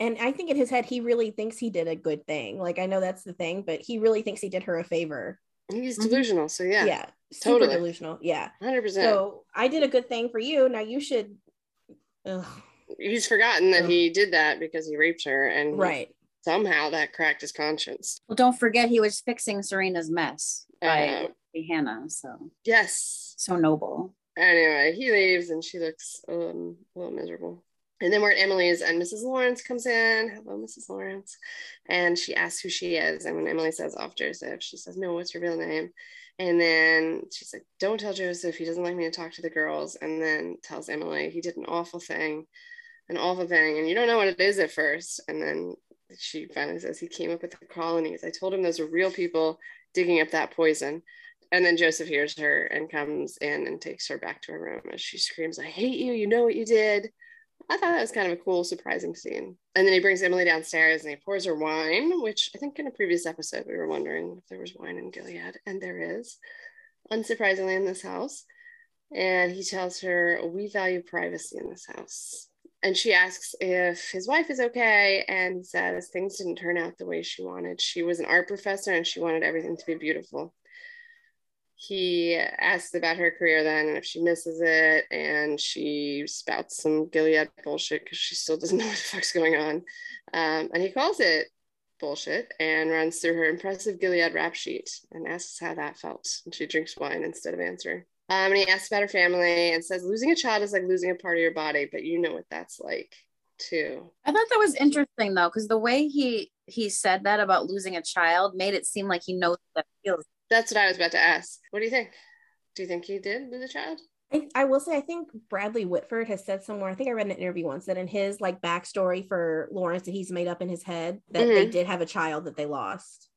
And I think in his head, he really thinks he did a good thing. Like I know that's the thing, but he really thinks he did her a favor. He's mm-hmm. delusional. So yeah. Yeah. Super totally. delusional. Yeah. 100%. So I did a good thing for you. Now you should. Ugh. He's forgotten that Ugh. he did that because he raped her and right somehow that cracked his conscience. Well, don't forget he was fixing Serena's mess by uh, Hannah. So yes, so noble. Anyway, he leaves and she looks um, a little miserable. And then we're at Emily's, and Mrs. Lawrence comes in. Hello, Mrs. Lawrence. And she asks who she is. And when Emily says Ofjoseph, she says, No, what's your real name? And then she's like, Don't tell Joseph. He doesn't like me to talk to the girls. And then tells Emily he did an awful thing, an awful thing. And you don't know what it is at first. And then she finally says he came up with the colonies. I told him those are real people digging up that poison. And then Joseph hears her and comes in and takes her back to her room as she screams, I hate you. You know what you did. I thought that was kind of a cool, surprising scene. And then he brings Emily downstairs and he pours her wine, which I think in a previous episode we were wondering if there was wine in Gilead, and there is, unsurprisingly, in this house. And he tells her, We value privacy in this house and she asks if his wife is okay and says things didn't turn out the way she wanted she was an art professor and she wanted everything to be beautiful he asks about her career then and if she misses it and she spouts some gilead bullshit because she still doesn't know what the fuck's going on um, and he calls it bullshit and runs through her impressive gilead rap sheet and asks how that felt and she drinks wine instead of answering um, and he asks about her family and says, losing a child is like losing a part of your body, but you know what that's like too. I thought that was interesting though, because the way he he said that about losing a child made it seem like he knows that feels. That's what I was about to ask. What do you think? Do you think he did lose a child? I, I will say I think Bradley Whitford has said somewhere. I think I read an interview once that in his like backstory for Lawrence that he's made up in his head that mm-hmm. they did have a child that they lost.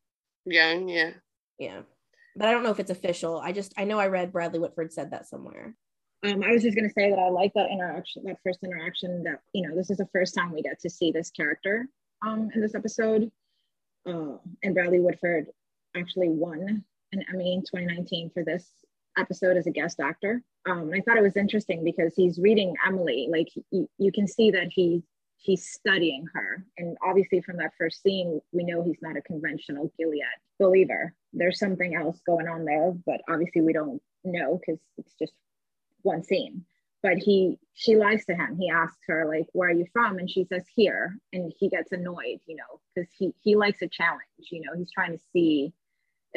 Young, yeah. Yeah but I don't know if it's official. I just I know I read Bradley Whitford said that somewhere. Um, I was just gonna say that I like that interaction, that first interaction. That you know, this is the first time we get to see this character um, in this episode. Uh, and Bradley Whitford actually won an Emmy in 2019 for this episode as a guest actor. Um, and I thought it was interesting because he's reading Emily. Like you, you can see that he he's studying her. And obviously, from that first scene, we know he's not a conventional Gilead believer. There's something else going on there, but obviously, we don't know because it's just one scene. But he, she lies to him. He asks her like, "Where are you from?" And she says, "Here." And he gets annoyed, you know, because he he likes a challenge. You know, he's trying to see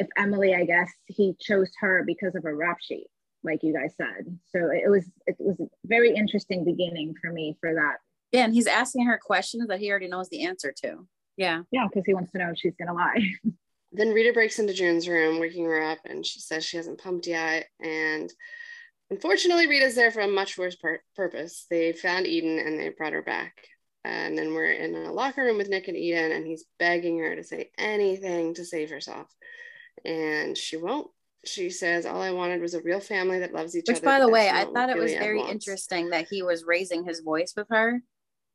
if Emily, I guess, he chose her because of a rap sheet, like you guys said. So it was it was a very interesting beginning for me for that yeah, and he's asking her questions that he already knows the answer to. Yeah. Yeah, because he wants to know if she's gonna lie. then Rita breaks into June's room, waking her up, and she says she hasn't pumped yet. And unfortunately, Rita's there for a much worse pur- purpose. They found Eden and they brought her back. And then we're in a locker room with Nick and Eden, and he's begging her to say anything to save herself. And she won't. She says, All I wanted was a real family that loves each Which, other. Which, by the way, I thought it was very wants. interesting that he was raising his voice with her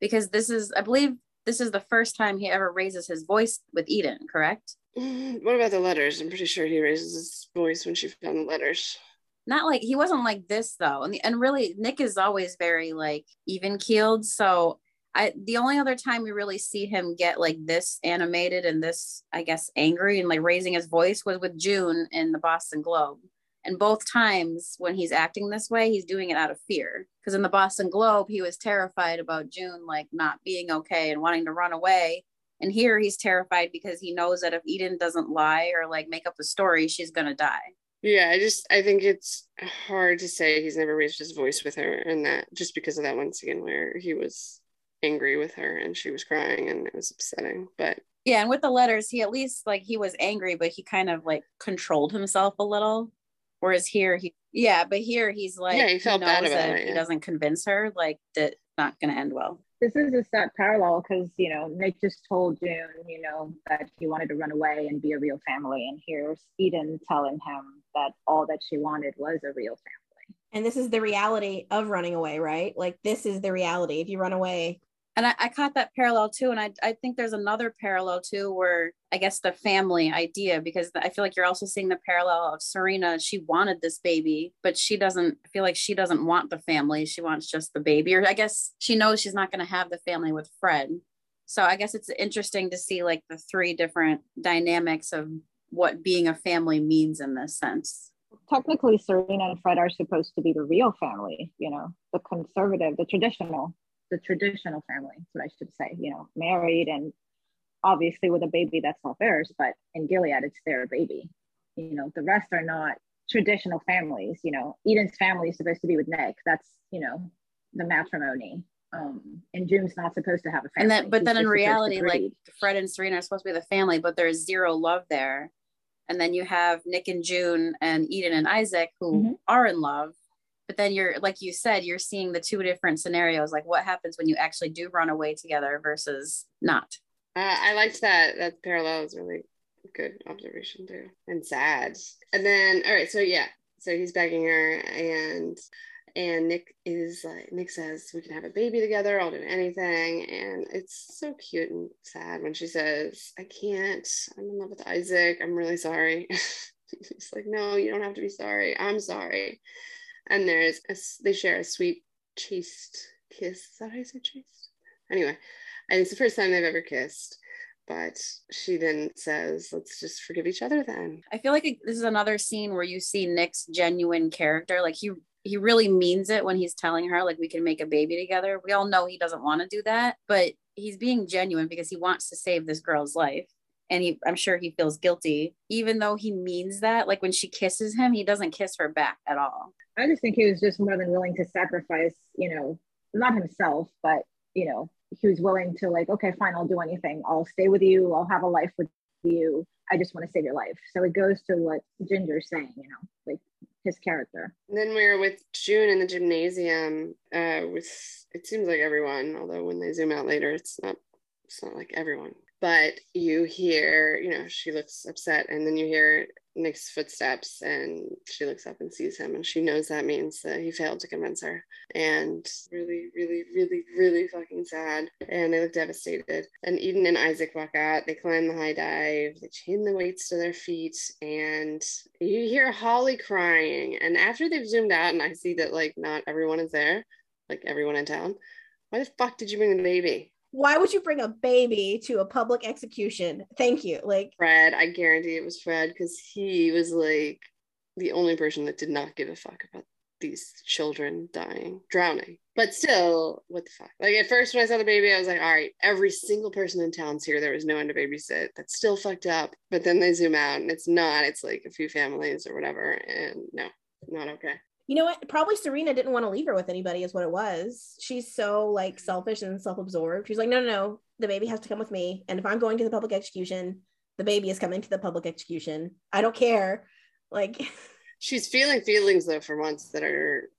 because this is, I believe, this is the first time he ever raises his voice with Eden, correct? Mm-hmm. What about the letters? I'm pretty sure he raises his voice when she found the letters. Not like he wasn't like this though, and the, and really Nick is always very like even keeled. So I the only other time we really see him get like this animated and this I guess angry and like raising his voice was with June in the Boston Globe. And both times when he's acting this way, he's doing it out of fear. Because in the Boston Globe, he was terrified about June like not being okay and wanting to run away. And here he's terrified because he knows that if Eden doesn't lie or like make up a story, she's gonna die. Yeah, I just I think it's hard to say he's never raised his voice with her and that just because of that one scene where he was angry with her and she was crying and it was upsetting. But yeah, and with the letters, he at least like he was angry, but he kind of like controlled himself a little. Whereas here, he yeah, but here he's like yeah, he felt he bad about it. Yeah. He doesn't convince her like that not going to end well. This is a set parallel because you know Nick just told June you know that he wanted to run away and be a real family, and here's Eden telling him that all that she wanted was a real family. And this is the reality of running away, right? Like this is the reality. If you run away, and I, I, caught that parallel too. And I, I think there's another parallel too where i guess the family idea because i feel like you're also seeing the parallel of serena. She wanted this baby but she doesn't I feel like she doesn't want the family. She wants just the baby. Or i guess she knows she's not going to have the family with fred. So i guess it's interesting to see like the three different dynamics of what being a family means in this sense technically serena and fred are supposed to be the real family you know the conservative the traditional the traditional family, that's what I should say, you know, married and obviously with a baby that's not theirs, but in Gilead, it's their baby. You know, the rest are not traditional families. You know, Eden's family is supposed to be with Nick. That's, you know, the matrimony. Um, and June's not supposed to have a family. And then, but then in reality, like Fred and Serena are supposed to be the family, but there's zero love there. And then you have Nick and June and Eden and Isaac who mm-hmm. are in love. But then you're like you said you're seeing the two different scenarios like what happens when you actually do run away together versus not. Uh, i liked that that parallel is really good observation too and sad. And then all right so yeah so he's begging her and and nick is like nick says we can have a baby together i'll do anything and it's so cute and sad when she says i can't i'm in love with isaac i'm really sorry he's like no you don't have to be sorry i'm sorry and there's a, they share a sweet chaste kiss. Is that how you say chaste? Anyway, and it's the first time they've ever kissed. But she then says, "Let's just forgive each other." Then I feel like this is another scene where you see Nick's genuine character. Like he he really means it when he's telling her like we can make a baby together. We all know he doesn't want to do that, but he's being genuine because he wants to save this girl's life and he i'm sure he feels guilty even though he means that like when she kisses him he doesn't kiss her back at all I just think he was just more than willing to sacrifice, you know, not himself, but, you know, he was willing to like, okay, fine, I'll do anything. I'll stay with you. I'll have a life with you. I just want to save your life. So it goes to what Ginger's saying, you know, like his character. And then we are with June in the gymnasium uh, with, it seems like everyone, although when they zoom out later, it's not, it's not like everyone. But you hear, you know, she looks upset, and then you hear Nick's footsteps and she looks up and sees him and she knows that means that he failed to convince her. And really really really really fucking sad. And they look devastated. And Eden and Isaac walk out. They climb the high dive. They chain the weights to their feet. And you hear Holly crying. And after they've zoomed out and I see that like not everyone is there like everyone in town why the fuck did you bring the baby why would you bring a baby to a public execution? Thank you. Like Fred, I guarantee it was Fred because he was like the only person that did not give a fuck about these children dying, drowning. But still, what the fuck? Like at first when I saw the baby, I was like, all right, every single person in town's here. There was no one to babysit. That's still fucked up. But then they zoom out and it's not. It's like a few families or whatever. And no, not okay. You know what? Probably Serena didn't want to leave her with anybody, is what it was. She's so like selfish and self-absorbed. She's like, no, no, no. The baby has to come with me. And if I'm going to the public execution, the baby is coming to the public execution. I don't care. Like She's feeling feelings though for once that are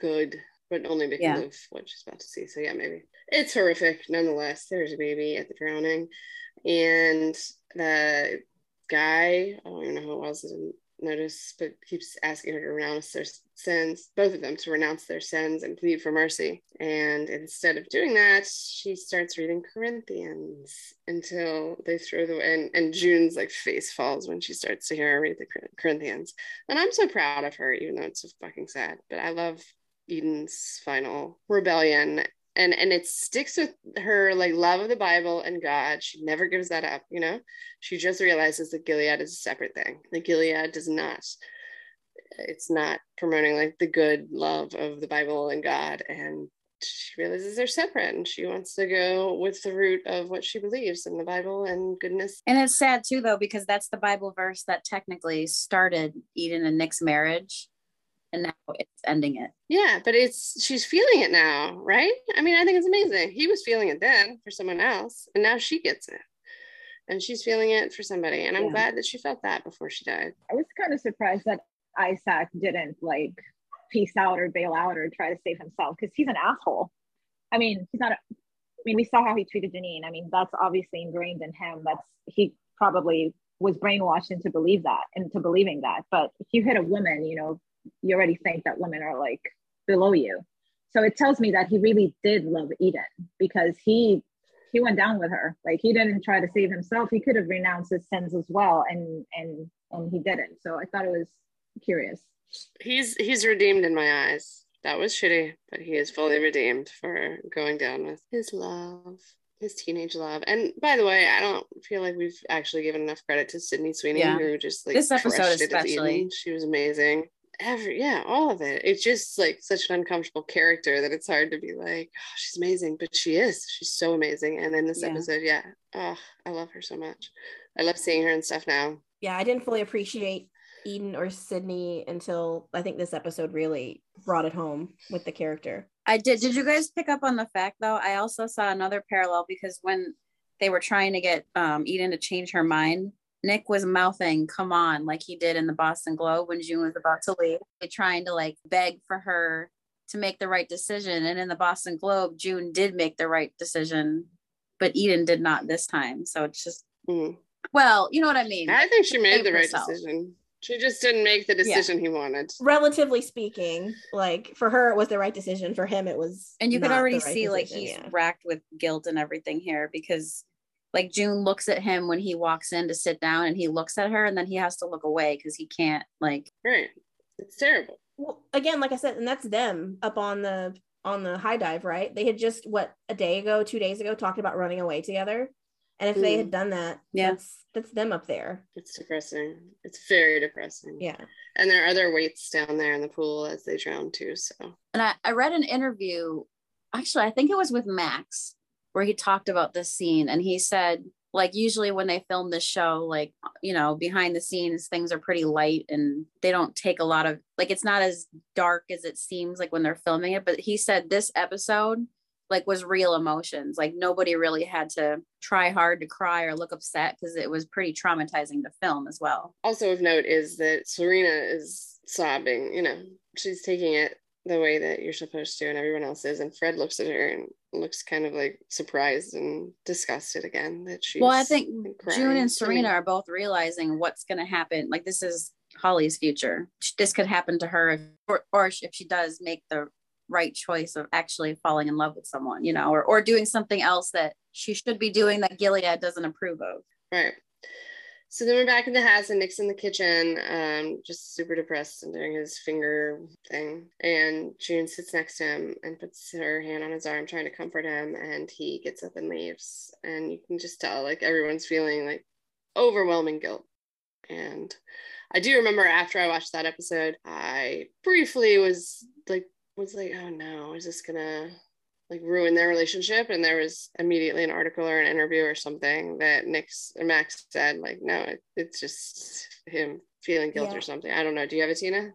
good, but only because Yeah. of what she's about to see. So yeah, maybe it's horrific nonetheless. There's a baby at the drowning, and the guy I don't even know who it was. Notice, but keeps asking her to renounce their sins, both of them to renounce their sins and plead for mercy. And instead of doing that, she starts reading Corinthians until they throw the and and June's like face falls when she starts to hear her read the Corinthians. And I'm so proud of her, even though it's so fucking sad. But I love Eden's final rebellion. And and it sticks with her like love of the Bible and God. She never gives that up, you know? She just realizes that Gilead is a separate thing. That Gilead does not it's not promoting like the good love of the Bible and God. And she realizes they're separate and she wants to go with the root of what she believes in the Bible and goodness. And it's sad too, though, because that's the Bible verse that technically started Eden and Nick's marriage, and now it's ending it. Yeah, but it's she's feeling it now, right? I mean, I think it's amazing. He was feeling it then for someone else, and now she gets it. And she's feeling it for somebody. And I'm Yeah. glad that she felt that before she died. I was kind of surprised that Isaac didn't like peace out or bail out or try to save himself because he's an asshole. I mean, he's not. A, I mean, we saw how he treated Janine. I mean, that's obviously ingrained in him. That's he probably was brainwashed into believe that into believing that. But if you hit a woman, you know, you already think that women are like below you. So it tells me that he really did love Eden because he he went down with her. Like he didn't try to save himself. He could have renounced his sins as well, and and and he didn't. So I thought it was curious. He's he's redeemed in my eyes. That was shitty, but he is fully redeemed for going down with his love, his teenage love. And by the way, I don't feel like we've actually given enough credit to Sydney Sweeney, Yeah. who just like This episode crushed it especially. She was amazing. Every yeah, all of it. It's just like such an uncomfortable character that it's hard to be like, oh, she's amazing, but she is. She's so amazing. And in this Yeah. episode, yeah, oh, I love her so much. I love seeing her and stuff now. yeah, I didn't fully appreciate Eden or Sydney until I think this episode really brought it home with the character. I did. Did you guys pick up on the fact though? I also saw another parallel because when they were trying to get um, Eden to change her mind, Nick was mouthing "Come on" like he did in the Boston Globe when June was about to leave, trying to like beg for her to make the right decision. And in the Boston Globe, June did make the right decision, but Eden did not this time. So it's just Mhm. well, you know what I mean. I think she made the right herself. decision. She just didn't make the decision he wanted. Relatively speaking, like for her, it was the right decision. For him, it was. and you could not the already right see like he's yeah. racked with guilt and everything here because like June looks at him when he walks in to sit down and he looks at her and then he has to look away because he can't like Right. It's terrible. well, again, like I said, and that's them up on the on the high dive, right? They had just what a day ago, two days ago, talked about running away together. And if they Mm. had done that, Yeah. that's that's them up there. It's depressing. It's very depressing. Yeah. And there are other weights down there in the pool as they drown too. So and I, I read an interview actually I think it was with Max where he talked about this scene and he said like usually when they film this show like you know behind the scenes things are pretty light and they don't take a lot of like it's not as dark as it seems like when they're filming it but he said this episode like was real emotions like nobody really had to try hard to cry or look upset because it was pretty traumatizing to film as well. Also of note is that Serena is sobbing, you know, she's taking it the way that you're supposed to and everyone else is. And Fred looks at her and looks kind of like surprised and disgusted again that she well i think crying. june and serena mean, are both realizing what's going to happen like this is holly's future this could happen to her if, or, or if she does make the right choice of actually falling in love with someone you know or, or doing something else that she should be doing that gilead doesn't approve of Right. So then we're back in the house and Nick's in the kitchen, um, just super depressed and doing his finger thing. And June sits next to him and puts her hand on his arm, trying to comfort him. And he gets up and leaves. And you can just tell, like, everyone's feeling like overwhelming guilt. And I do remember after I watched that episode, I briefly was like, was like, oh no, is this gonna like ruin their relationship and there was immediately an article or an interview or something that Nick's or Max said like no it, it's just him feeling guilt Yeah. or something I don't know do you have it Tina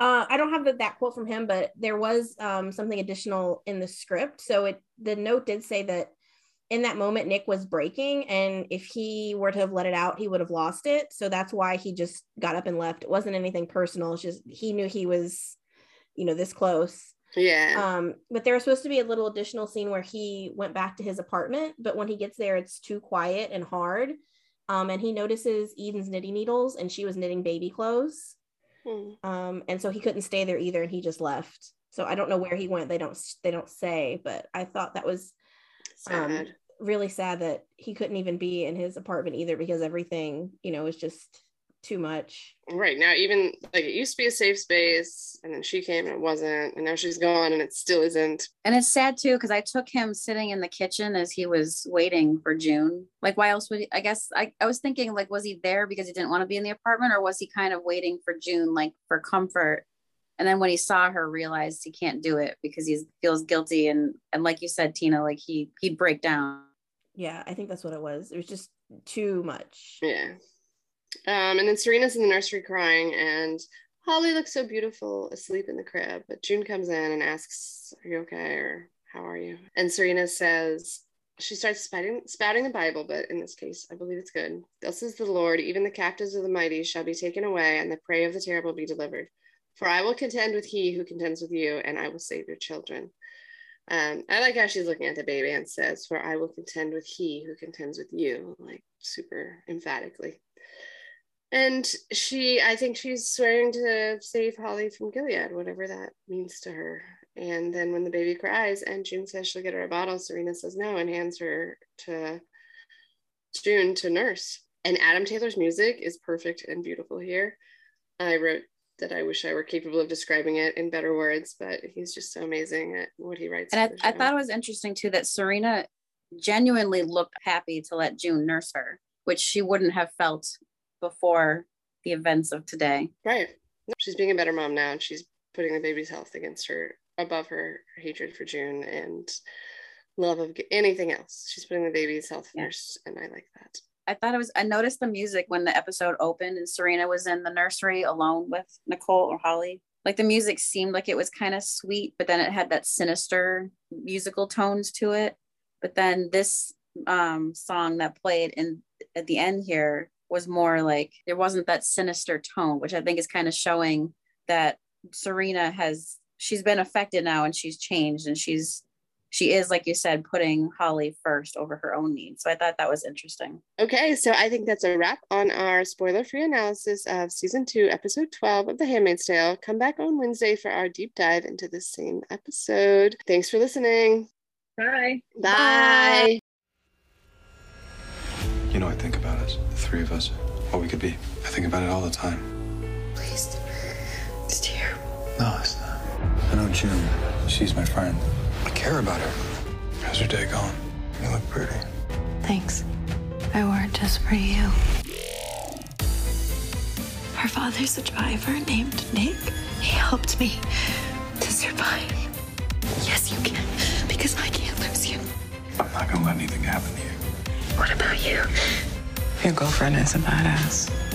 Uh, I don't have the, that quote from him, but there was um, something additional in the script. So it the note did say that in that moment Nick was breaking, and if he were to have let it out, he would have lost it. So that's why he just got up and left. It wasn't anything personal. It's just he knew he was, you know, this close. Yeah. Um, but there was supposed to be a little additional scene where he went back to his apartment, but when he gets there, it's too quiet and hard. Um, and he notices Eden's knitting needles, and she was knitting baby clothes. Hmm. um and so he couldn't stay there either and he just left. So i don't know where he went. They don't they don't say but i thought that was um, sad. really sad that he couldn't even be in his apartment either because everything you know was just too much right now even like it used to be a safe space and then she came and it wasn't and now she's gone and it still isn't And it's sad too because I took him sitting in the kitchen as he was waiting for June. Like, why else would he? I guess I, I was thinking, like, was he there because he didn't want to be in the apartment, or was he kind of waiting for June, like for comfort? And then when he saw her, realized he can't do it because he feels guilty. And and like you said, Tina, like he he'd break down. yeah i think that's what it was it was just too much yeah um and then Serena's in the nursery crying and Holly looks so beautiful asleep in the crib but June comes in and asks are you okay or how are you and Serena says she starts spouting, spouting the Bible, but in this case, I believe it's good. Thus is the Lord, even the captives of the mighty shall be taken away, and the prey of the terrible be delivered. For I will contend with he who contends with you, and I will save your children. Um, I like how she's looking at the baby and says, For I will contend with he who contends with you, like super emphatically. And she, I think she's swearing to save Holly from Gilead, whatever that means to her. And then when the baby cries and June says she'll get her a bottle, Serena says no and hands her to June to nurse. And Adam Taylor's music is perfect and beautiful here. I wrote that I wish I were capable of describing it in better words, but he's just so amazing at what he writes. And I, I thought it was interesting too that Serena genuinely looked happy to let June nurse her, which she wouldn't have felt before the events of today. Right. She's being a better mom now, and she's putting the baby's health against her, above her hatred for June and love of anything else. She's putting the baby's health Yeah. first, and I like that. I thought it was, I noticed the music when the episode opened and Serena was in the nursery alone with Nicole or Holly. Like the music seemed like it was kind of sweet, but then it had that sinister musical tones to it. But then this um, song that played in at the end here was more like there wasn't that sinister tone, which I think is kind of showing that Serena has she's been affected now and she's changed and she's she is like you said putting Holly first over her own needs. So I thought that was interesting. Okay, so I think that's a wrap on our spoiler free analysis of season two, episode 12 of The Handmaid's Tale. Come back on Wednesday for our deep dive into the same episode. Thanks for listening. Bye. Bye. You three of us, what we could be. I think about it all the time. Please. It's terrible. No, it's not. I know June. She's my friend. I care about her. How's your day going? You look pretty. Thanks. I wore it just for you. Her father's a driver named Nick. He helped me to survive. Yes, you can, because I can't lose you. I'm not gonna let anything happen to you. What about you? Your girlfriend is a badass.